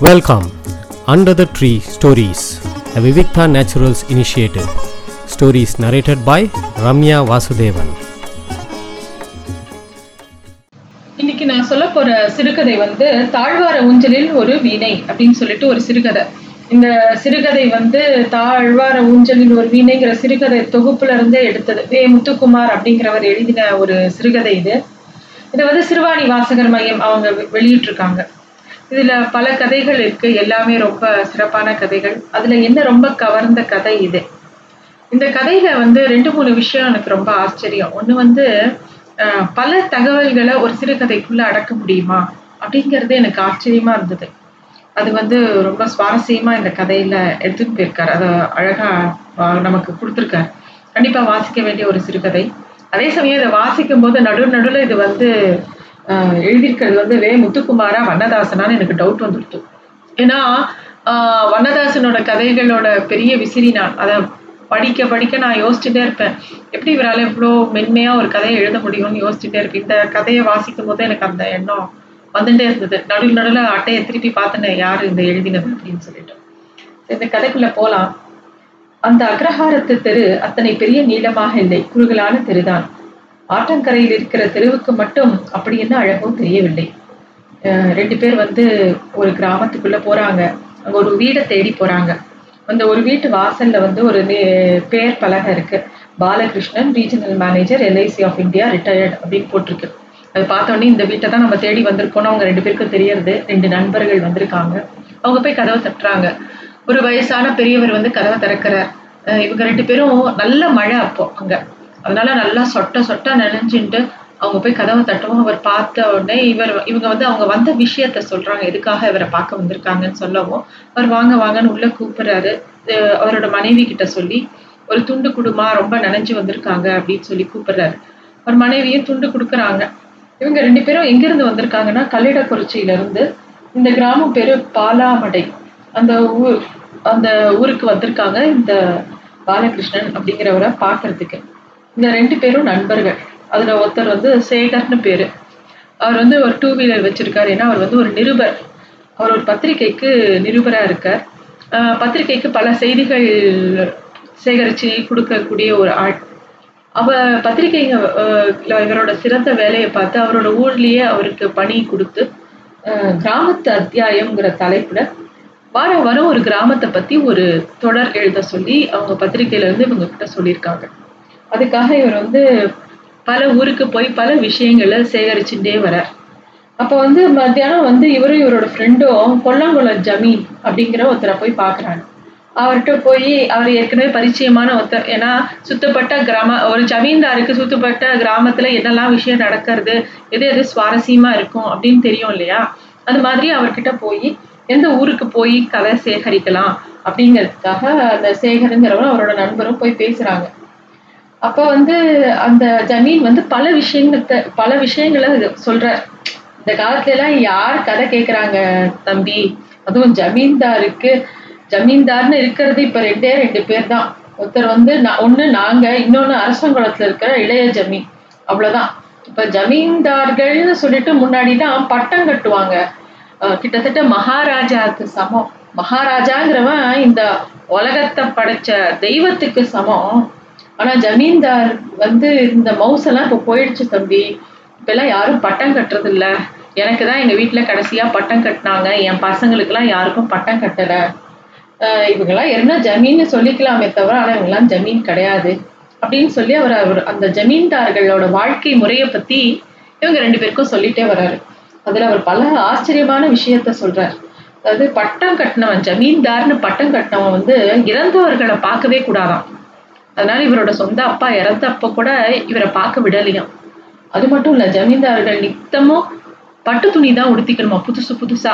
Welcome, Under the Tree Stories, a Vivikta Naturals initiative. Stories narrated by Ramya Vasudevan. இன்னைக்கு நான் சொல்ல போற சிறுகதை வந்து தாழ்வார ஊஞ்சலில் ஒரு வீணை அப்படின்னு சொல்லிட்டு ஒரு சிறுகதை. இந்த சிறுகதை வந்து தாழ்வார ஊஞ்சலில் ஒரு வீணைங்கிற சிறுகதை தொகுப்புல இருந்தே எடுத்தது. வே முத்துக்குமார் அப்படிங்கிறவர் எழுதின ஒரு சிறுகதை இது. இதை வந்து சிறுவாணி வாசகர் மையம் அவங்க வெளியிட்டிருக்காங்க. இதுல பல கதைகள் இருக்கு. எல்லாமே ரொம்ப சிறப்பான கதைகள். அதுல என்ன ரொம்ப கவர்ந்த கதை இது? இந்த கதையில வந்து ரெண்டு மூணு விஷயம் எனக்கு ரொம்ப ஆச்சரியம். ஒண்ணு வந்து பல தகவல்களை ஒரு சிறுகதைக்குள்ள அடக்க முடியுமா? அப்படிங்கிறது எனக்கு ஆச்சரியமா இருந்தது. அது வந்து ரொம்ப சுவாரஸ்யமா இந்த கதையில எடுத்துட்டு போயிருக்காரு. அதை அழகா நமக்கு கொடுத்துருக்காரு. கண்டிப்பா வாசிக்க வேண்டிய ஒரு சிறுகதை அதே சமயம் இதை வாசிக்கும் போது நடு நடுல இது வந்து எழுதியிருக்கிறது வந்து வே முத்துக்குமாரா வண்ணதாசனான்னு எனக்கு டவுட் வந்துடுத்து. ஏன்னா ஆஹ் வண்ணதாசனோட கதைகளோட பெரிய விசிறி நான் அதை படிக்க படிக்க நான் யோசிச்சுட்டே இருப்பேன். எப்படி இவரால் இவ்வளோ மென்மையா ஒரு கதையை எழுத முடியும்னு யோசிச்சுட்டே இருப்பேன். இந்த கதையை வாசிக்கும் போது எனக்கு அந்த எண்ணம் வந்துட்டே இருந்தது. நடுவில் நடுவில் அட்டையை திருப்பி பார்த்தேன் யாரு இந்த எழுதினது அப்படின்னு சொல்லிட்டு. இந்த கதைக்குள்ள போலாம். அந்த அக்ரஹாரத்து தெரு அத்தனை பெரிய நீளமாக இல்லை. குறுகலான தெருதான். ஆற்றங்கரையில் இருக்கிற தெருவுக்கு மட்டும் அப்படி என்ன அழகோ தெரியவில்லை. ரெண்டு பேர் வந்து ஒரு கிராமத்துக்குள்ள போறாங்க. அங்க ஒரு வீடை தேடி போறாங்க. அந்த ஒரு வீட்டு வாசல்ல வந்து ஒரு பேர் பலகை இருக்கு. Balakrishnan regional manager LIC of India retired அப்படின்னு போட்டிருக்கு. அது பார்த்த உடனே இந்த வீட்டை தான் நம்ம தேடி வந்திருக்கோம்னு அவங்க ரெண்டு பேருக்கும் தெரியறது. ரெண்டு நண்பர்கள் வந்திருக்காங்க. அவங்க போய் கதவை தட்டுறாங்க. ஒரு வயசான பெரியவர் வந்து கதவை திறக்கிறார். அஹ் இவங்க ரெண்டு பேரும் நல்ல மழை அப்போ அங்க. அதனால நல்லா சொட்ட சொட்ட நினைஞ்சுட்டு அவங்க போய் கதவை தட்டவும் அவர் பார்த்த உடனே இவர் இவங்க வந்து அவங்க வந்த விஷயத்த சொல்றாங்க. எதுக்காக இவரை பார்க்க வந்திருக்காங்கன்னு சொல்லவும். அவர் வாங்க வாங்கன்னு உள்ள கூப்பிடுறாரு. அவரோட மனைவி கிட்ட சொல்லி ஒரு துண்டு குடுமா ரொம்ப நனைஞ்சு வந்திருக்காங்க அப்படின்னு சொல்லி கூப்பிடுறாரு. அவர் மனைவியும் துண்டு கொடுக்குறாங்க. இவங்க ரெண்டு பேரும் எங்கிருந்து வந்திருக்காங்கன்னா கல்லிடக்குறிச்சியில இருந்து இந்த கிராமம் பேரு பாலாமடை. அந்த ஊர் அந்த ஊருக்கு வந்திருக்காங்க இந்த பாலகிருஷ்ணன் அப்படிங்கிறவரை பார்க்கறதுக்கு. இந்த ரெண்டு பேரும் நண்பர்கள். அதில் ஒருத்தர் வந்து சேகர்னு பேர். அவர் வந்து ஒரு டூ வீலர் வச்சுருக்காரு. ஏன்னா அவர் வந்து ஒரு நிருபர். அவர் ஒரு பத்திரிகைக்கு நிருபராக இருக்கார். பத்திரிகைக்கு பல செய்திகள் சேகரித்து கொடுக்கக்கூடிய ஒரு ஆள். அவ பத்திரிகைங்க இவரோட சிறந்த வேலையை பார்த்து அவரோட ஊர்லேயே அவருக்கு பணி கொடுத்து கிராமத்து அத்தியாயம்ங்கிற தலைப்புல வாரம் வாரம் ஒரு கிராமத்தை பத்தி ஒரு தொடர் எழுத சொல்லி அவங்க பத்திரிகையில இருந்து இவங்க கிட்ட சொல்லியிருக்காங்க. அதுக்காக இவர் வந்து பல ஊருக்கு போய் பல விஷயங்களை சேகரிச்சுட்டே வரார். அப்போ வந்து மத்தியானம் வந்து இவரும் இவரோட ஃப்ரெண்டும் கொல்லாங்குளம் ஜமீன் அப்படிங்கிற ஒருத்தரை போய் பார்க்குறாங்க. அவர்கிட்ட போய் அவர் ஏற்கனவே பரிச்சயமான ஒருத்தர். ஏன்னா சுத்தப்பட்ட கிராம ஒரு ஜமீன்தாருக்கு சுத்தப்பட்ட கிராமத்துல என்னெல்லாம் விஷயம் நடக்கிறது எது எது சுவாரஸ்யமா இருக்கும் அப்படின்னு தெரியும் இல்லையா? அது மாதிரி அவர்கிட்ட போய் எந்த ஊருக்கு போய் கதை சேகரிக்கலாம் அப்படிங்கிறதுக்காக அந்த சேகருங்கிறவரும் அவரோட நண்பரும் போய் பேசுறாங்க. அப்ப வந்து அந்த ஜமீன் வந்து பல விஷயங்கத்த பல விஷயங்களை சொல்ற. இந்த காலத்துல எல்லாம் யார் கதை கேக்குறாங்க தம்பி? அதுவும் ஜமீன்தாருக்கு ஜமீன்தார்னு இருக்கிறது இப்ப ரெண்டே ரெண்டு பேர் தான் ஒருத்தர் வந்து ஒண்ணு நாங்க இன்னொன்னு அரசங்குளத்துல இருக்கிற இளைய ஜமீன். அவ்வளவுதான். இப்ப ஜமீன்தார்கள்னு சொல்லிட்டு முன்னாடி தான் பட்டம் கட்டுவாங்க. கிட்டத்தட்ட மகாராஜாவுக்கு சமம். மகாராஜாங்கிறவன் இந்த உலகத்தை படைச்ச தெய்வத்துக்கு சமம். ஆனா ஜமீன்தார் வந்து இந்த மவுஸ் எல்லாம் இப்ப போயிடுச்சு தம்பி. இப்ப எல்லாம் யாரும் பட்டம் கட்டுறது இல்ல. எனக்கு தான் எங்க வீட்டுல கடைசியா பட்டம் கட்டினாங்க. என் பசங்களுக்கெல்லாம் யாருக்கும் பட்டம் கட்டல. ஆஹ் இவங்கெல்லாம் என்ன ஜமீன்னு சொல்லிக்கலாமே தவிர ஆனா இவங்கெல்லாம் ஜமீன் கிடையாது. அப்படின்னு சொல்லி அவர் அவர் அந்த ஜமீன்தார்களோட வாழ்க்கை முறையை பத்தி இவங்க ரெண்டு பேருக்கும் சொல்லிட்டே வர்றாரு. அதுல அவர் பல ஆச்சரியமான விஷயத்த சொல்றார். அதாவது பட்டம் கட்டினவன் ஜமீன்தார்னு பட்டம் கட்டினவன் வந்து இறந்தவர்களை பார்க்கவே கூடாதான். அதனால இவரோட சொந்த அப்பா இறந்தப்ப கூட இவரை பார்க்க விடலையாம் அது மட்டும் இல்ல ஜமீன்தார்கள் நித்தமும் பட்டு துணி தான் உடுத்திக்கணுமா? புதுசு புதுசா.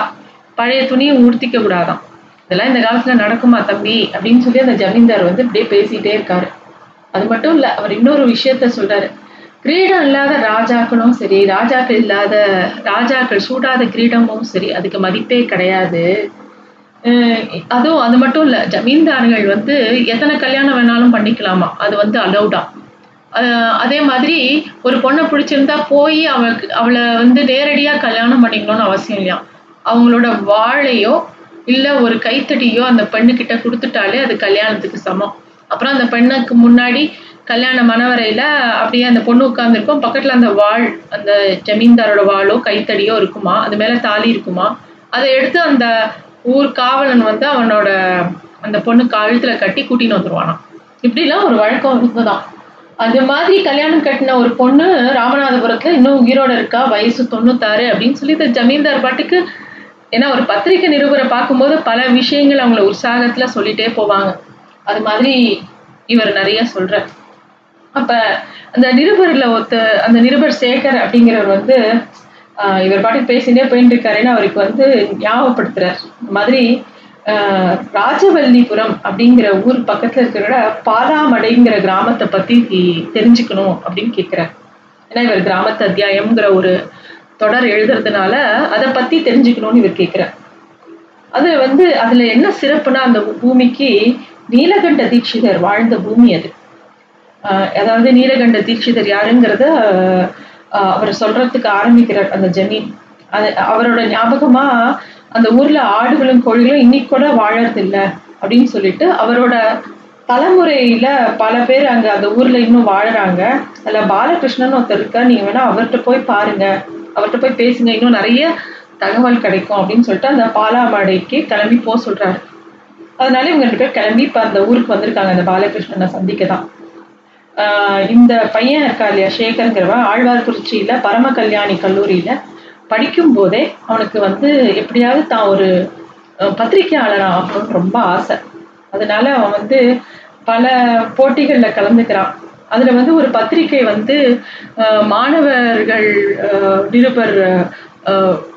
பழைய துணியை உடுத்திக்க கூடாதாம். இதெல்லாம் இந்த காலத்துல நடக்குமா தம்பி? அப்படின்னு சொல்லி அந்த ஜமீன்தார் வந்து இப்படியே பேசிட்டே இருக்காரு. அது மட்டும் இல்ல அவர் இன்னொரு விஷயத்த சொல்றாரு. கிரீடம் இல்லாத ராஜாக்களும் சரி ராஜாக்கள் இல்லாத ராஜாக்கள் சூடாத கிரீடமும் சரி அதுக்கு மதிப்பே கிடையாது. அதுவும் அது மட்டும் இல்ல ஜமீன்தார்கள் வந்து எத்தனை கல்யாணம் வேணாலும் பண்ணிக்கலாமா? அது வந்து அலௌடா அதே மாதிரி ஒரு பொண்ணை பிடிச்சிருந்தா போய் அவளுக்கு அவளை வந்து நேரடியா கல்யாணம் பண்ணிக்கணும்னு அவசியம் இல்லையா? அவங்களோட வாழையோ இல்ல ஒரு கைத்தடியோ அந்த பெண்ணுக்கிட்ட கொடுத்துட்டாலே அது கல்யாணத்துக்கு சமம். அப்புறம் அந்த பெண்ணுக்கு முன்னாடி கல்யாண மணவரையில அப்படியே அந்த பொண்ணு உட்கார்ந்துருக்கும். பக்கத்துல அந்த வாள் அந்த ஜமீன்தாரோட வாளோ கைத்தடியோ இருக்குமா? அது மேல தாலி இருக்குமா? அதை எடுத்து அந்த ஊர் காவலன் வந்து அவனோட அந்த பொண்ணு கழுத்துல கட்டி கூட்டின்னு வந்துருவானாம். இப்படிலாம் ஒரு வழக்கம் இருந்ததாம். அது மாதிரி கல்யாணம் கட்டின ஒரு பொண்ணு ராமநாதபுரத்துல இன்னும் உயிரோட இருக்கா? வயசு தொண்ணூத்தாறு அப்படின்னு சொல்லி இந்த ஜமீன்தார் பாட்டுக்கு ஏன்னா ஒரு பத்திரிக்கை நிருபரை பார்க்கும்போது பல விஷயங்கள் அவங்கள உற்சாகத்துல சொல்லிட்டே போவாங்க. அது மாதிரி இவர் நிறைய சொல்ற அப்ப அந்த நிருபர்ல ஒருத்த அந்த நிருபர் சேகர் அப்படிங்கிறவர் வந்து இவர் பாட்டுக்கு பேசிட்டே போயிட்டு இருக்காருன்னு அவருக்கு வந்து ஞாபகப்படுத்துறார். மாதிரி ஆஹ் ராஜவல்லிபுரம் அப்படிங்கிற ஊர் பக்கத்துல இருக்கிற பாலாமடைங்கிற கிராமத்தை பத்தி தெரிஞ்சுக்கணும் அப்படின்னு கேட்கிறார் ஏன்னா இவர் கிராமத்து அத்தியாயம்ங்கிற ஒரு தொடர் எழுதுறதுனால அதை பத்தி தெரிஞ்சுக்கணும்னு இவர் கேட்கிறார் அது வந்து அதுல என்ன சிறப்புனா அந்த பூமிக்கு நீலகண்ட தீட்சிதர் வாழ்ந்த பூமி அது. ஆஹ் அதாவது நீலகண்ட தீட்சிதர் யாருங்கிறத அவர் சொல்றதுக்கு ஆரம்பிக்கிறார் அந்த ஜமீன் அது அவரோட ஞாபகமா அந்த ஊர்ல ஆடுகளும் கோழிகளும் இன்னைக்கு கூட வாழறது அப்படின்னு சொல்லிட்டு அவரோட தலைமுறையில பல பேர் அங்க அந்த ஊர்ல இன்னும் வாழறாங்க. அதுல பாலகிருஷ்ணன் ஒருத்தர் இருக்கா நீங்க வேணா அவர்கிட்ட போய் பாருங்க. அவர்கிட்ட போய் பேசுங்க. இன்னும் நிறைய தகவல் கிடைக்கும் அப்படின்னு சொல்லிட்டு அந்த பாலாமாடைக்கு கிளம்பி போக சொல்றாரு. அதனால இவங்க ரெண்டு பேர் கிளம்பி இப்ப அந்த ஊருக்கு வந்திருக்காங்க. அந்த பாலகிருஷ்ணனை சந்திக்க தான் இந்த பையன் இருக்கா இல்லையா சேகருங்கிறவன் ஆழ்வார்குறிச்சியில பரம கல்யாணி கல்லூரியில படிக்கும் போதே அவனுக்கு வந்து எப்படியாவது தான் ஒரு அஹ், ஆகணும்னு ரொம்ப ஆசை. அதனால அவன் வந்து பல போட்டிகளில் கலந்துக்கிறான். அதில் வந்து ஒரு பத்திரிக்கை வந்து மாணவர்கள் நிருபர்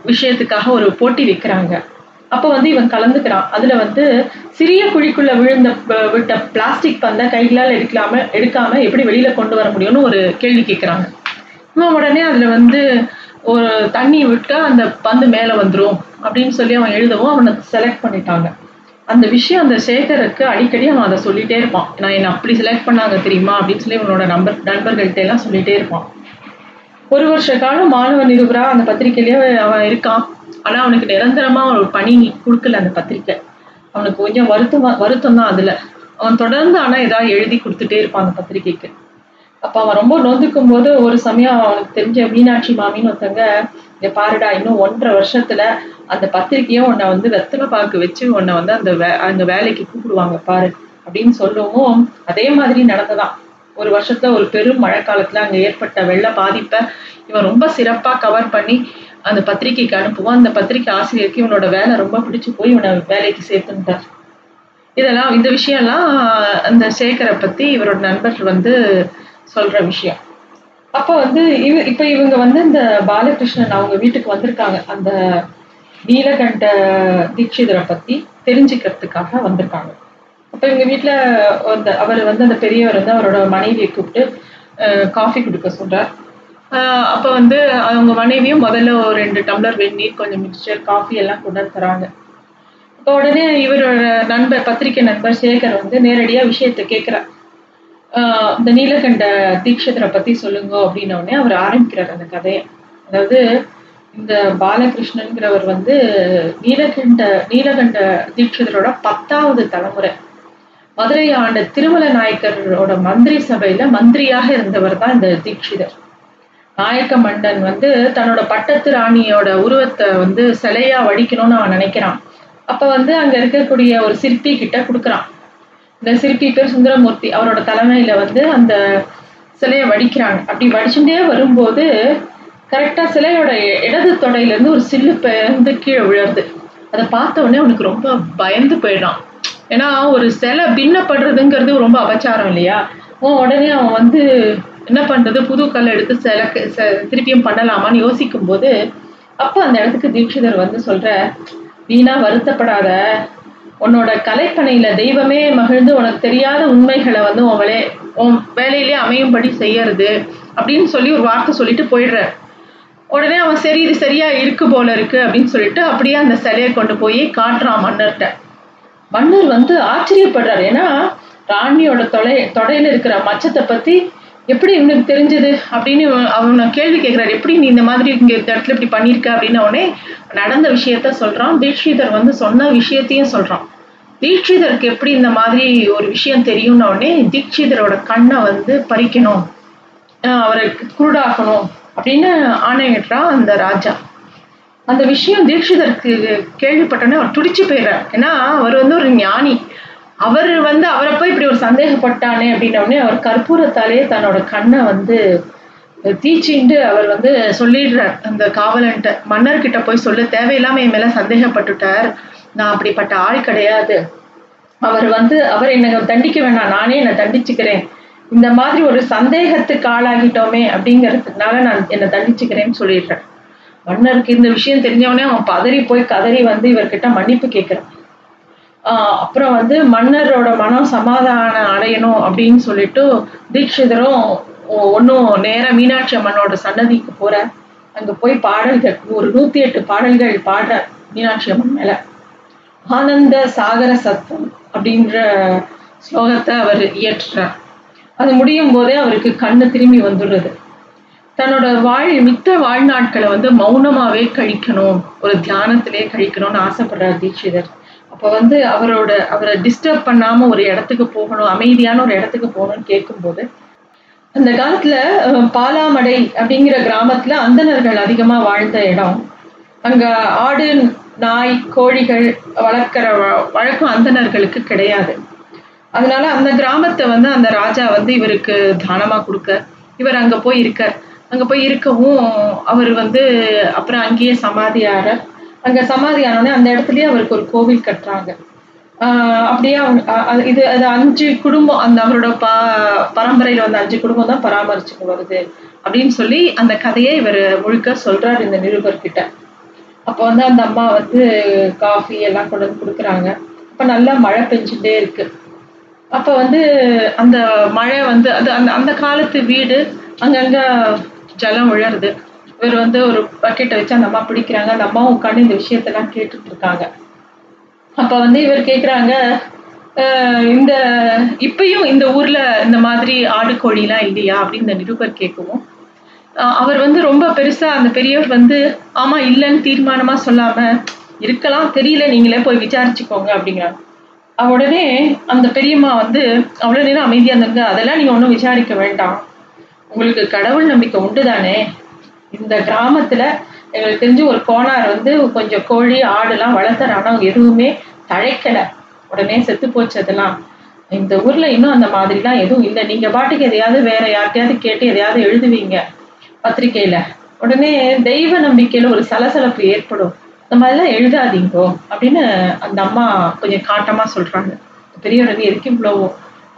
விஷயத்துக்காக ஒரு போட்டி வைக்கிறாங்க. அப்ப வந்து இவன் கலந்துக்கிறான். அதுல வந்து சிறிய குழிக்குள்ள விழுந்த விட்ட பிளாஸ்டிக் பந்தை கைகளால் எடுக்கலாம எடுக்காம எப்படி வெளியில கொண்டு வர முடியும்னு ஒரு கேள்வி கேட்கிறாங்க இவன் உடனே அதுல வந்து ஒரு தண்ணி விட்டா அந்த பந்து மேல வந்துடும் அப்படின்னு சொல்லி அவன் எழுதவும் அவனை செலக்ட் பண்ணிட்டாங்க. அந்த விஷயம் அந்த சேகருக்கு அடிக்கடி அவன் அதை சொல்லிட்டே இருப்பான். நான் என்ன அப்படி செலக்ட் பண்ணாங்க தெரியுமா? அப்படின்னு சொல்லி அவனோட நம்பர் நண்பர்கள்ட்ட எல்லாம் சொல்லிட்டே இருப்பான். ஒரு வருஷ காலம் மாணவ நிருபரா அந்த பத்திரிக்கையிலேயே அவன் இருக்கான். ஆனா அவனுக்கு நிரந்தரமா ஒரு பணி கொடுக்கல அந்த பத்திரிக்கை. அவனுக்கு கொஞ்சம் வருத்தம் வருத்தம் தான் அதுல. அவன் தொடர்ந்து ஆனா ஏதாவது எழுதி கொடுத்துட்டே இருப்பான் அந்த பத்திரிக்கைக்கு. அப்ப அவன் ரொம்ப நொந்துக்கும் போது ஒரு சமயம் அவனுக்கு தெரிஞ்ச மீனாட்சி மாமின்னு ஒருத்தங்க இங்க பாருடா இன்னும் ஒன்றரை வருஷத்துல அந்த பத்திரிகையும் உன்னை வந்து வெத்தலை பாக்கு வச்சு உன்னை வந்து அந்த வே அந்த வேலைக்கு கூப்பிடுவாங்க பாரு அப்படின்னு சொல்லவும் அதே மாதிரி நடந்ததான். ஒரு வருஷத்துல ஒரு பெரும் மழை காலத்துல அங்க ஏற்பட்ட வெள்ள பாதிப்பை இவன் ரொம்ப சிறப்பா கவர் பண்ணி அந்த பத்திரிக்கைக்கு அனுப்புவோம். அந்த பத்திரிக்கை ஆசிரியருக்கு இவனோட வேலை ரொம்ப பிடிச்சு போய் இவனை வேலைக்கு சேர்த்துட்டார். இதெல்லாம் இந்த விஷயம்லாம் அந்த சேகரை பத்தி இவரோட நண்பர் வந்து சொல்ற விஷயம். அப்ப வந்து இவ இப்ப இவங்க வந்து இந்த பாலகிருஷ்ணன் அவங்க வீட்டுக்கு வந்திருக்காங்க. அந்த நீலகண்ட தீட்சிதரை பத்தி தெரிஞ்சுக்கிறதுக்காக வந்திருக்காங்க. அப்ப இவங்க வீட்டுல அந்த அவர் வந்து அந்த பெரியவர் வந்து அவரோட மனைவியை கூப்பிட்டு காஃபி கொடுக்க சொல்றார். அப்போ வந்து அவங்க மனைவியும் முதல்ல ஒரு ரெண்டு டம்ளர் வெந்நீர் கொஞ்சம் மிக்சர் காஃபி எல்லாம் கொண்டு தராங்க. இப்போ உடனே இவரோட நண்பர் பத்திரிகை நண்பர் சேகர் வந்து நேரடியா விஷயத்தை கேட்குறார் ஆஹ் இந்த நீலகண்ட தீட்சிதரை பத்தி சொல்லுங்க அப்படின்ன உடனே அவர் ஆரம்பிக்கிறார் அந்த கதையை. அதாவது இந்த பாலகிருஷ்ணன்கிறவர் வந்து நீலகண்ட நீலகண்ட தீட்சிதரோட பத்தாவது தலைமுறை. மதுரை ஆண்ட திருமல நாயக்கரோட மந்திரி சபையில மந்திரியாக இருந்தவர் தான் இந்த தீட்சிதர். நாயக்க மன்னன் வந்து தன்னோட பட்டத்து ராணியோட உருவத்தை வந்து சிலையா வடிக்கணும்னு அவன் நினைக்கிறான். அப்ப வந்து அங்க இருக்கக்கூடிய ஒரு சிற்பி கிட்ட கொடுக்குறான். இந்த சிற்பி பேர் சுந்தரமூர்த்தி. அவரோட தலைமையில வந்து அந்த சிலையை வடிக்கிறாங்க. அப்படி வடிச்சுட்டே வரும்போது கரெக்டா சிலையோட இடது தொடையில இருந்து ஒரு சில்லு பெயர்ந்து கீழே விழருது அதை பார்த்த உடனே அவனுக்கு ரொம்ப பயந்து போயிடுறான். ஏன்னா ஒரு சிலை பின்னப்படுறதுங்கிறது ரொம்ப அபச்சாரம் இல்லையா? உடனே அவன் வந்து என்ன பண்ணுறது புது கல் எடுத்து சிலக்க ச- திருப்பியும் பண்ணலாமான்னு யோசிக்கும் போது அப்போ அந்த இடத்துக்கு தீட்சிதர் வந்து சொல்கிற வீணா வருத்தப்படாத. உன்னோட கலைப்பணையில தெய்வமே மகிழ்ந்து உனக்கு தெரியாத உண்மைகளை வந்து உன் வேலை உன் வேலையிலே அமையும்படி செய்யறது அப்படின்னு சொல்லி ஒரு வார்த்தை சொல்லிட்டு போயிடுற உடனே அவன் சரி இது சரியா இருக்கு போல இருக்கு அப்படின்னு சொல்லிட்டு அப்படியே அந்த சிலையை கொண்டு போய் காட்டுறான் மன்னர்கிட்ட. மன்னர் வந்து ஆச்சரியப்படுறாரு. ஏன்னா ராணியோட தொலை தொடையில இருக்கிற மச்சத்தை பத்தி எப்படி உனக்கு தெரிஞ்சது அப்படின்னு அவனை கேள்வி கேட்குறாரு எப்படி நீ இந்த மாதிரி இங்கே இந்த இடத்துல இப்படி பண்ணியிருக்க அப்படின்னு உடனே நடந்த விஷயத்த சொல்கிறான் தீட்சிதர் வந்து சொன்ன விஷயத்தையும் சொல்கிறான் தீட்சிதருக்கு எப்படி இந்த மாதிரி ஒரு விஷயம் தெரியும்னு உடனே தீட்சிதரோட கண்ணை வந்து பறிக்கணும். அவரை குருடாக்கணும் அப்படின்னு ஆணையிடுறான் அந்த ராஜா. அந்த விஷயம் தீட்சிதருக்கு கேள்விப்பட்டோன்னே அவர் துடிச்சு போயிடுறார். ஏன்னா அவர் வந்து ஒரு ஞானி. அவர் வந்து அவரை போய் இப்படி ஒரு சந்தேகப்பட்டானே அப்படின்னோடனே அவர் கற்பூரத்தாலே தன்னோட கண்ணை வந்து தீச்சின்ட்டு அவர் வந்து சொல்லிடுறார். அந்த காவலன்ட்ட மன்னர்கிட்ட போய் சொல்ல தேவையில்லாம என் மேல சந்தேகப்பட்டுட்டார். நான் அப்படிப்பட்ட ஆள் கிடையாது. அவர் வந்து அவர் என்னை தண்டிக்க வேண்டாம் நானே என்னை தண்டிச்சுக்கிறேன். இந்த மாதிரி ஒரு சந்தேகத்துக்கு ஆளாகிட்டோமே அப்படிங்கிறதுனால நான் என்னை தண்டிச்சுக்கிறேன்னு சொல்லிடுறேன் மன்னருக்கு இந்த விஷயம் தெரிஞ்சவொடனே அவன் பதறி போய் கதறி வந்து இவர்கிட்ட மன்னிப்பு கேட்கிறான் அப்புறம் வந்து மன்னரோட மனம் சமாதானம் அடையணும் அப்படின்னு சொல்லிட்டு தீட்சிதரும் ஒன்றும் நேராக மீனாட்சி அம்மனோட சன்னதிக்கு போகிற அங்கே போய் பாடல்கள் ஒரு நூற்றி எட்டு பாடல்கள் பாடுற மீனாட்சி அம்மன் மேலே. ஆனந்த சாகர சத்தம் அப்படின்ற ஸ்லோகத்தை அவர் இயற்றுறார். அது முடியும் போதே அவருக்கு கண்ணு திரும்பி வந்துடுறது. தன்னோட வாழ் மித்த வாழ்நாட்களை வந்து மௌனமாகவே கழிக்கணும். ஒரு தியானத்திலே கழிக்கணும்னு ஆசைப்படுறார் தீட்சிதர். அப்போ வந்து அவரோட அவரை டிஸ்டர்ப் பண்ணாம ஒரு இடத்துக்கு போகணும் அமைதியான ஒரு இடத்துக்கு போகணும்னு கேட்கும்போது அந்த காலத்துல பாலாமடை அப்படிங்கிற கிராமத்துல அந்தணர்கள் அதிகமா வாழ்ந்த இடம். அங்க ஆடு நாய் கோழிகள் வளர்க்குற வ- வழக்கம் அந்தணர்களுக்கு கிடையாது. அதனால அந்த கிராமத்தை வந்து அந்த ராஜா வந்து இவருக்கு தானமா கொடுக்க இவர் அங்க போய் இருக்கார் அங்க போய் இருக்கவும் அவர் வந்து அப்புறம் அங்கேயே சமாதியார அங்க சமாதி ஆனோடனே அந்த இடத்துலயே அவருக்கு ஒரு கோவில் கட்டுறாங்க. ஆஹ் அப்படியே அவங்க இது அது அஞ்சு குடும்பம் அந்த அவரோட ப பரம்பரையில வந்து அஞ்சு குடும்பம் தான் பராமரிச்சுட்டு வருது அப்படின்னு சொல்லி அந்த கதையை இவர் முழுக்க சொல்றாரு இந்த நிருபர்கிட்ட அப்போ வந்து அந்த அம்மா வந்து காஃபி எல்லாம் கொண்டு வந்து கொடுக்குறாங்க. அப்போ நல்லா மழை பெஞ்சுட்டே இருக்கு. அப்போ வந்து அந்த மழை வந்து அது அந்த அந்த காலத்து வீடு அங்கங்க ஜலம் விழருது இவர் வந்து ஒரு பக்கெட்டை வச்சு அந்த அம்மா பிடிக்கிறாங்க. அந்த அம்மாவும் உட்காந்து இந்த விஷயத்தெல்லாம் கேட்டுட்டு இருக்காங்க அப்ப வந்து இவர் கேக்குறாங்க "அஹ், இந்த இப்பயும் இந்த ஊர்ல இந்த மாதிரி ஆடு கோழிலாம் இல்லையா? அப்படின்னு இந்த நிருபர் கேட்கவும். அவர் வந்து ரொம்ப பெருசா அந்த பெரியவர் வந்து ஆமா இல்லைன்னு தீர்மானமா சொல்லாம இருக்கலாம். தெரியல நீங்களே போய் விசாரிச்சுக்கோங்க அப்படிங்கிறாங்க. உடனே அந்த பெரியம்மா வந்து அவ்வளோ நேரம் அமைதியா இருந்தாங்க அதெல்லாம் நீங்கள் ஒன்றும் விசாரிக்க வேண்டாம். உங்களுக்கு கடவுள் நம்பிக்கை உண்டு தானே இந்த கிராமத்துல எங்களுக்கு தெரிஞ்சு ஒரு கோனார் வந்து கொஞ்சம் கோழி ஆடுலாம் வளர்த்துற ஆனா அவங்க எதுவுமே தழைக்கல. உடனே செத்து போச்சு அதெல்லாம். இந்த ஊர்ல இன்னும் அந்த மாதிரிலாம் எதுவும் இல்லை. நீங்க பாட்டுக்கு எதையாவது வேற யார்கிட்டயாவது கேட்டு எதையாவது எழுதுவீங்க பத்திரிக்கையில். உடனே தெய்வ நம்பிக்கையில ஒரு சலசலப்பு ஏற்படும். இந்த மாதிரிலாம் எழுதாதீங்கோ அப்படின்னு அந்த அம்மா கொஞ்சம் காட்டமா சொல்றாங்க. பெரியவர் எதுக்கு இவ்வளோ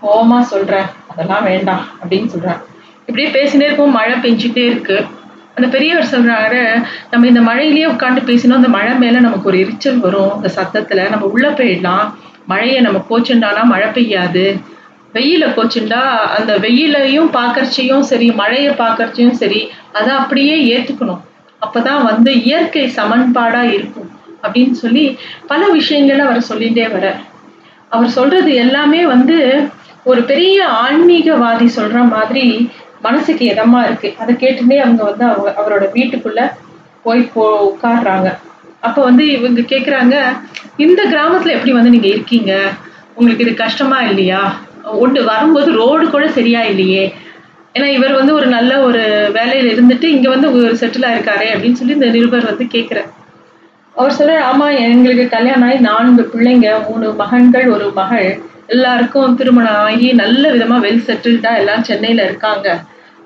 கோவமா சொல்ற? அதெல்லாம் வேண்டாம் அப்படின்னு சொல்றாங்க. இப்படியே பேசினே இருக்கும் மழை பெஞ்சிட்டே இருக்கு. அந்த பெரியவர் சொல்றாரு நம்ம இந்த மழையிலேயே உட்காந்து பேசினோம் அந்த மழை மேல நமக்கு ஒரு எரிச்சல் வரும் அந்த சத்தத்துல. நம்ம உள்ள போயிடலாம். மழையை நம்ம கோச்சுண்டானா மழை பெய்யாது. வெயில கோச்சுண்டா அந்த வெயிலையும் பார்க்கறச்சையும் சரி மழையை பார்க்கறச்சையும் சரி அதை அப்படியே ஏத்துக்கணும். அப்பதான் வந்து இயற்கை சமன்பாடா இருக்கும் அப்படின்னு சொல்லி பல விஷயங்களை அவர் சொல்லிட்டே வர அவர் சொல்றது எல்லாமே வந்து ஒரு பெரிய ஆன்மீகவாதி சொல்ற மாதிரி மனசுக்கு இதமா இருக்கு. அதை கேட்டுட்டே அவங்க வந்து அவங்க அவரோட வீட்டுக்குள்ள போய் போ உட்காடுறாங்க அப்ப வந்து இவங்க கேக்குறாங்க இந்த கிராமத்துல எப்படி வந்து நீங்க இருக்கீங்க? உங்களுக்கு இது கஷ்டமா இல்லையா? ஒன்று வரும்போது ரோடு கூட சரியா இல்லையே. ஏன்னா இவர் வந்து ஒரு நல்ல ஒரு வேலையில இருந்துட்டு இங்க வந்து ஒரு செட்டில் ஆயிருக்காரே அப்படின்னு சொல்லி இந்த நிருபர் வந்து கேக்குறார். அவர் சொல்கிறார் ஆமா எங்களுக்கு கல்யாணம் ஆகி நான்கு பிள்ளைங்க மூணு மகன்கள் ஒரு மகள். எல்லாருக்கும் திருமணம் ஆகி நல்ல விதமா வெல் செட்டில்டா எல்லாம் சென்னையில இருக்காங்க.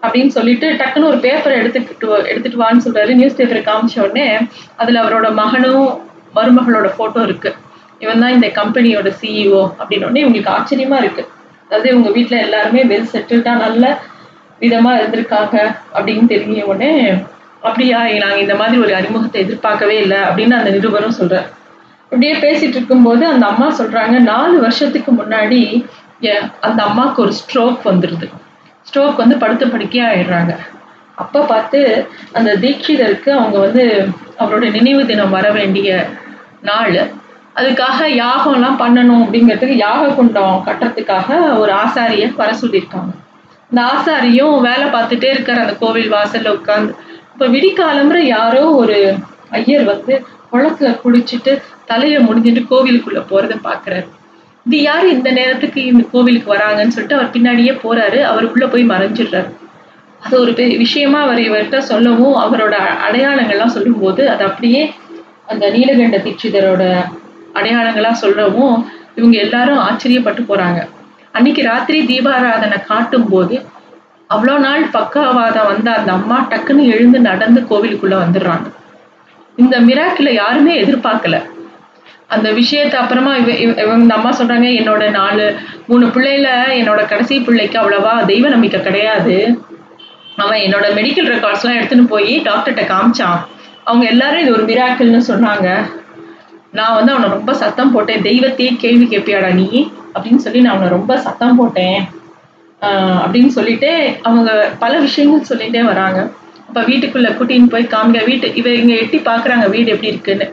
அப்படின்னு சொல்லிட்டு டக்குன்னு ஒரு பேப்பரை எடுத்துக்கிட்டு எடுத்துட்டு வான்னு சொல்றாரு. நியூஸ் பேப்பரை காமிச்ச உடனே அதுல அவரோட மகனும் மருமகளோட போட்டோ இருக்கு. இவன் தான் இந்த கம்பெனியோட சிஇஓ அப்படின்னு உடனே இவங்களுக்கு ஆச்சரியமா இருக்கு. அதாவது இவங்க வீட்டுல எல்லாருமே வெல் செட்டில்டா நல்ல விதமா இருந்திருக்காங்க அப்படின்னு தெரிஞ்ச உடனே அப்படியா நாங்க இந்த மாதிரி ஒரு அறிமுகத்தை எதிர்பார்க்கவே இல்லை அப்படின்னு அந்த நிருபரும் சொல்றார். இப்படியே பேசிட்டு இருக்கும்போது அந்த அம்மா சொல்றாங்க நாலு வருஷத்துக்கு முன்னாடி அந்த அம்மாவுக்கு ஒரு ஸ்ட்ரோக் வந்துடுது ஸ்ட்ரோக் வந்து படுத்த படுக்கையாக ஆயிடுறாங்க. அப்போ பார்த்து அந்த தீட்சிதருக்கு அவங்க வந்து அவரோட நினைவு தினம் வர வேண்டிய நாள். அதுக்காக யாகம்லாம் பண்ணணும் அப்படிங்கிறதுக்கு யாக குண்டம் கட்டுறதுக்காக ஒரு ஆசாரியை வர சொல்லியிருக்காங்க. இந்த ஆசாரியும் வேலை பார்த்துட்டே இருக்கார் அந்த கோவில் வாசலில் உட்காந்து இப்போ விடிக்காலம்புற யாரோ ஒரு ஐயர் வந்து குளத்துல குளிச்சுட்டு தலையை முடிஞ்சிட்டு கோவிலுக்குள்ளே போகிறத பார்க்குறாரு. இது யார் இந்த நேரத்துக்கு இந்த கோவிலுக்கு வராங்கன்னு சொல்லிட்டு அவர் பின்னாடியே போறாரு. அவர் உள்ள போய் மறைஞ்சிடுறாரு. அது ஒரு பெரிய விஷயமா அவர் இவர்கிட்ட சொல்லவும் அவரோட அடையாளங்கள்லாம் சொல்லும்போது அது அப்படியே அந்த நீலகண்ட தீட்சிதரோட அடையாளங்களா சொல்லவும் இவங்க எல்லாரும் ஆச்சரியப்பட்டு போறாங்க. அன்னைக்கு ராத்திரி தீபாராதனை காட்டும் போது அவ்வளோ நாள் பக்கவாதம் வந்த அந்த அம்மா டக்குன்னு எழுந்து நடந்து கோவிலுக்குள்ள வந்துடுறாங்க. இந்த மிராக்கில் யாருமே எதிர்பார்க்கல. அந்த விஷயத்த அப்புறமா இவ இவங்க இந்த அம்மா சொல்றாங்க என்னோட நாலு மூணு பிள்ளையில என்னோட கடைசி பிள்ளைக்கு அவ்வளவா தெய்வ நம்பிக்கை கிடையாது. அவன் என்னோட மெடிக்கல் ரெக்கார்ட்ஸ்லாம் எடுத்துன்னு போய் டாக்டர்கிட்ட காமிச்சான். அவங்க எல்லாரும் இது ஒரு மிராக்கிள்னு சொன்னாங்க. நான் வந்து அவனை ரொம்ப சத்தம் போட்டேன். தெய்வத்தையே கேள்வி கேட்பியாடா நீ? அப்படின்னு சொல்லி நான் அவனை ரொம்ப சத்தம் போட்டேன். அப்படின்னு சொல்லிட்டு அவங்க பல விஷயங்கள் சொல்லிட்டே வராங்க. அப்போ வீட்டுக்குள்ளே கூட்டின்னு போய் காமிக்க வீட்டு இவ இங்கே எட்டி பார்க்குறாங்க வீடு எப்படி இருக்குன்னு.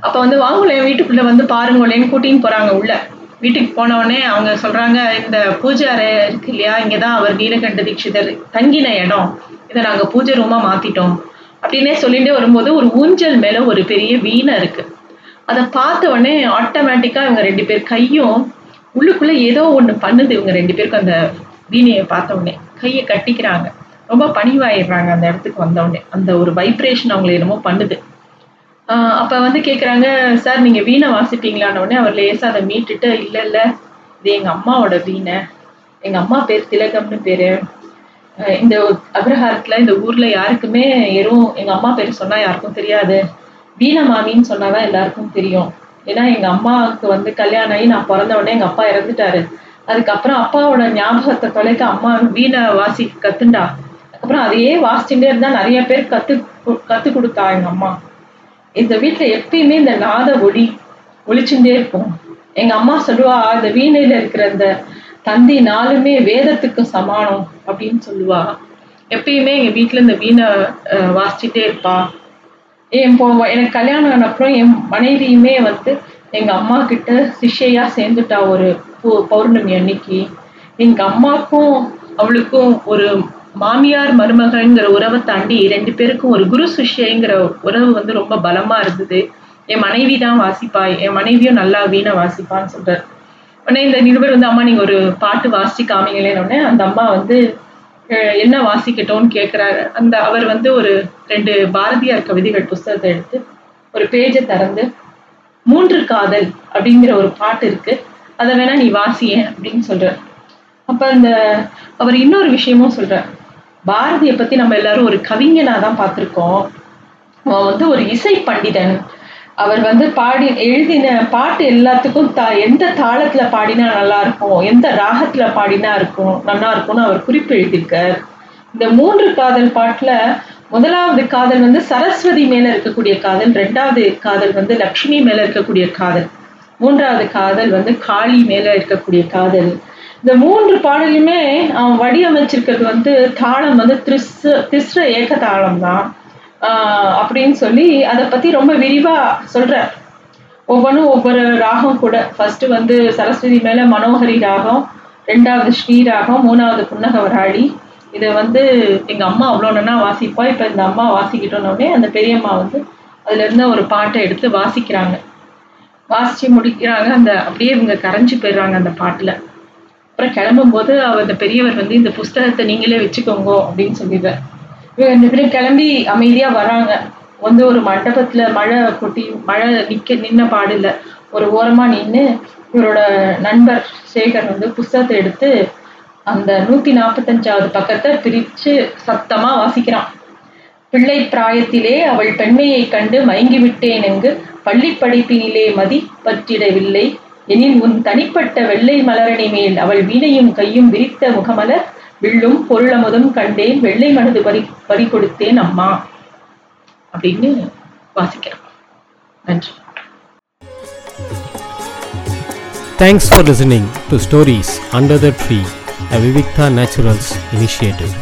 அப்ப வந்து வாங்குலேன் வீட்டுக்குள்ள வந்து பாருங்களேன்னு கூட்டின்னு போறாங்க உள்ள. வீட்டுக்கு போன உடனே அவங்க சொல்றாங்க இந்த பூஜை அறை இருக்கு இல்லையா இங்கதான் அவர் நீலகண்ட தீட்சிதர் தங்கின இடம். இதை நாங்க பூஜை ரூமா மாத்திட்டோம். அப்படின்னே சொல்லிகிட்டே வரும்போது ஒரு ஊஞ்சல் மேல ஒரு பெரிய வீணை இருக்கு. அதை பார்த்த உடனே ஆட்டோமேட்டிக்கா இவங்க ரெண்டு பேர் கையும் உள்ளுக்குள்ள ஏதோ ஒண்ணு பண்ணுது இவங்க ரெண்டு பேருக்கும் அந்த வீணையை பார்த்த உடனே. கையை கட்டிக்கிறாங்க. ரொம்ப பணிவாயிடுறாங்க அந்த இடத்துக்கு வந்த உடனே. அந்த ஒரு வைப்ரேஷன் அவங்களை என்னமோ பண்ணுது. அப்ப வந்து கேக்குறாங்க சார் நீங்க வீணை வாசிப்பீங்களான்னு உடனே அவர் லேசா அதை மீட்டுட்டு இல்ல இல்ல இது எங்க அம்மாவோட வீணை. எங்க அம்மா பேர் திலகம்னு பேரு. இந்த அக்ரஹாரத்துல இந்த ஊர்ல யாருக்குமே எதுவும் எங்க அம்மா பேர் சொன்னா யாருக்கும் தெரியாது. வீண மாமின்னு சொன்னாதான் எல்லாருக்கும் தெரியும். ஏன்னா எங்க அம்மாவுக்கு வந்து கல்யாணம் ஆகி நான் பிறந்த உடனே எங்க அப்பா இறந்துட்டாரு. அதுக்கப்புறம் அப்பாவோட ஞாபகத்தை தொலைக்க அம்மா வீணை வாசி கத்துண்டா. அதுக்கப்புறம் அதையே வாசிச்சுட்டே இருந்தா நிறைய பேர் கத்து கற்றுக் கத்து கொடுத்தா எங்க அம்மா. இந்த வீட்டில் எப்பயுமே இந்த நாத ஒளி ஒழிச்சுட்டே இருக்கும். எங்க அம்மா சொல்லுவா இந்த வீணையில இருக்கிற அந்த தந்தி நாலுமே வேதத்துக்கு சமானம் அப்படின்னு சொல்லுவா. எப்பயுமே எங்க வீட்டில் இந்த வீணை வாசிச்சுட்டே இருப்பா. என் இப்போ எனக்கு கல்யாணம் ஆனப்புறம் என் மனைவியுமே வந்து எங்க அம்மா கிட்ட சிஷ்யையா சேர்ந்துட்டா ஒரு பௌ- பௌர்ணமி அன்னைக்கு. எங்க அம்மாக்கும் அவளுக்கும் ஒரு மாமியார் மருமகங்கிற உறவை தாண்டி ரெண்டு பேருக்கும் ஒரு குரு சிஷ்யங்கிற உறவு வந்து ரொம்ப பலமா இருந்தது. என் மனைவி தான் வாசிப்பா என் மனைவியும் நல்லா வீணை வாசிப்பான்னு சொல்றாரு. உடனே இந்த நிருபர் வந்து அம்மா நீங்க ஒரு பாட்டு வாசிச்சு காமிங்களேன்னு உடனே அந்த அம்மா வந்து என்ன வாசிக்கட்டும்னு கேட்கிறாரு அந்த அவர் வந்து ஒரு ரெண்டு பாரதியார் கவிதைகள் புஸ்தகத்தை எடுத்து ஒரு பேஜை திறந்து மூன்று காதல் அப்படிங்கிற ஒரு பாட்டு இருக்கு. அதை வேணா நீ வாசியேன் அப்படின்னு சொல்றார். அப்ப அந்த அவர் இன்னொரு விஷயமும் சொல்றார். பாரதியை பத்தி நம்ம எல்லாரும் ஒரு கவிஞனா தான் பார்த்திருக்கோம். அவன் வந்து ஒரு இசை பண்டிதன். அவர் வந்து பாடி எழுதின பாட்டு எல்லாத்துக்கும் தா எந்த தாளத்துல பாடினா நல்லா இருக்கும் எந்த ராகத்துல பாடினா இருக்கும் நல்லா இருக்கும்னு அவர் குறிப்பு எழுதியிருக்கார். இந்த மூன்று காதல் பாட்டுல முதலாவது காதல் வந்து சரஸ்வதி மேல இருக்கக்கூடிய காதல் ரெண்டாவது காதல் வந்து லக்ஷ்மி மேல இருக்கக்கூடிய காதல் மூன்றாவது காதல் வந்து காளி மேல இருக்கக்கூடிய காதல் இந்த மூன்று பாடலையுமே அவன் வடிவமைச்சிருக்கிறது வந்து தாளம் வந்து திரிசு திஸ்ர ஏக தாளம் தான் அப்படின்னு சொல்லி அதை பற்றி ரொம்ப விரிவாக சொல்கிறார் ஒவ்வொன்றும் ஒவ்வொரு ராகம் கூட. ஃபர்ஸ்ட் வந்து சரஸ்வதி மேலே மனோகரி ராகம் ரெண்டாவது ஸ்ரீ ராகம் மூணாவது புன்னகவராளி. இதை வந்து எங்கள் அம்மா அவ்வளோ நன்னா வாசிப்பா. இப்போ இந்த அம்மா வாசிக்கிட்டோன்னே அந்த பெரியம்மா வந்து அதுலேருந்து ஒரு பாட்டை எடுத்து வாசிக்கிறாங்க. வாசித்து முடிக்கிறாங்க. அந்த அப்படியே இவங்க கரைஞ்சு போயிடுறாங்க அந்த பாட்டில். அப்புறம் கிளம்பும்போது அவர் அந்த பெரியவர் வந்து இந்த புஸ்தகத்தை நீங்களே வச்சுக்கோங்க அப்படின்னு சொல்லிடுறார். இவங்க ரெண்டு பேரும் கிளம்பி அமைதியா வராங்க. வந்து ஒரு மண்டபத்துல மழை கொட்டி மழை நிக்க நின்ன பாடில்ல. ஒரு ஓரமா நின்னு இவரோட நண்பர் சேகர் வந்து புஸ்தகத்தை எடுத்து அந்த நூத்தி நாற்பத்தஞ்சாவது பக்கத்தை பிரிச்சு சத்தமா வாசிக்கிறான். பிள்ளை பிராயத்திலே அவள் பெண்மையை கண்டு மயங்கிவிட்டேன் எங்கு பள்ளி படிப்பினிலே மதி பற்றிடவில்லை எனில் உன் தனிப்பட்ட வெள்ளை மலரணி மேல் அவள் வீணையும் கையும் விரித்த முகமலர் வில்லும் பொருளமுதும் கண்டேன் வெள்ளை மனது பறி பறி கொடுத்தேன் அம்மா. அப்படின்னு வாசிக்கிறான் நன்றி. Thanks for listening to stories under the tree a Vivikta naturals initiative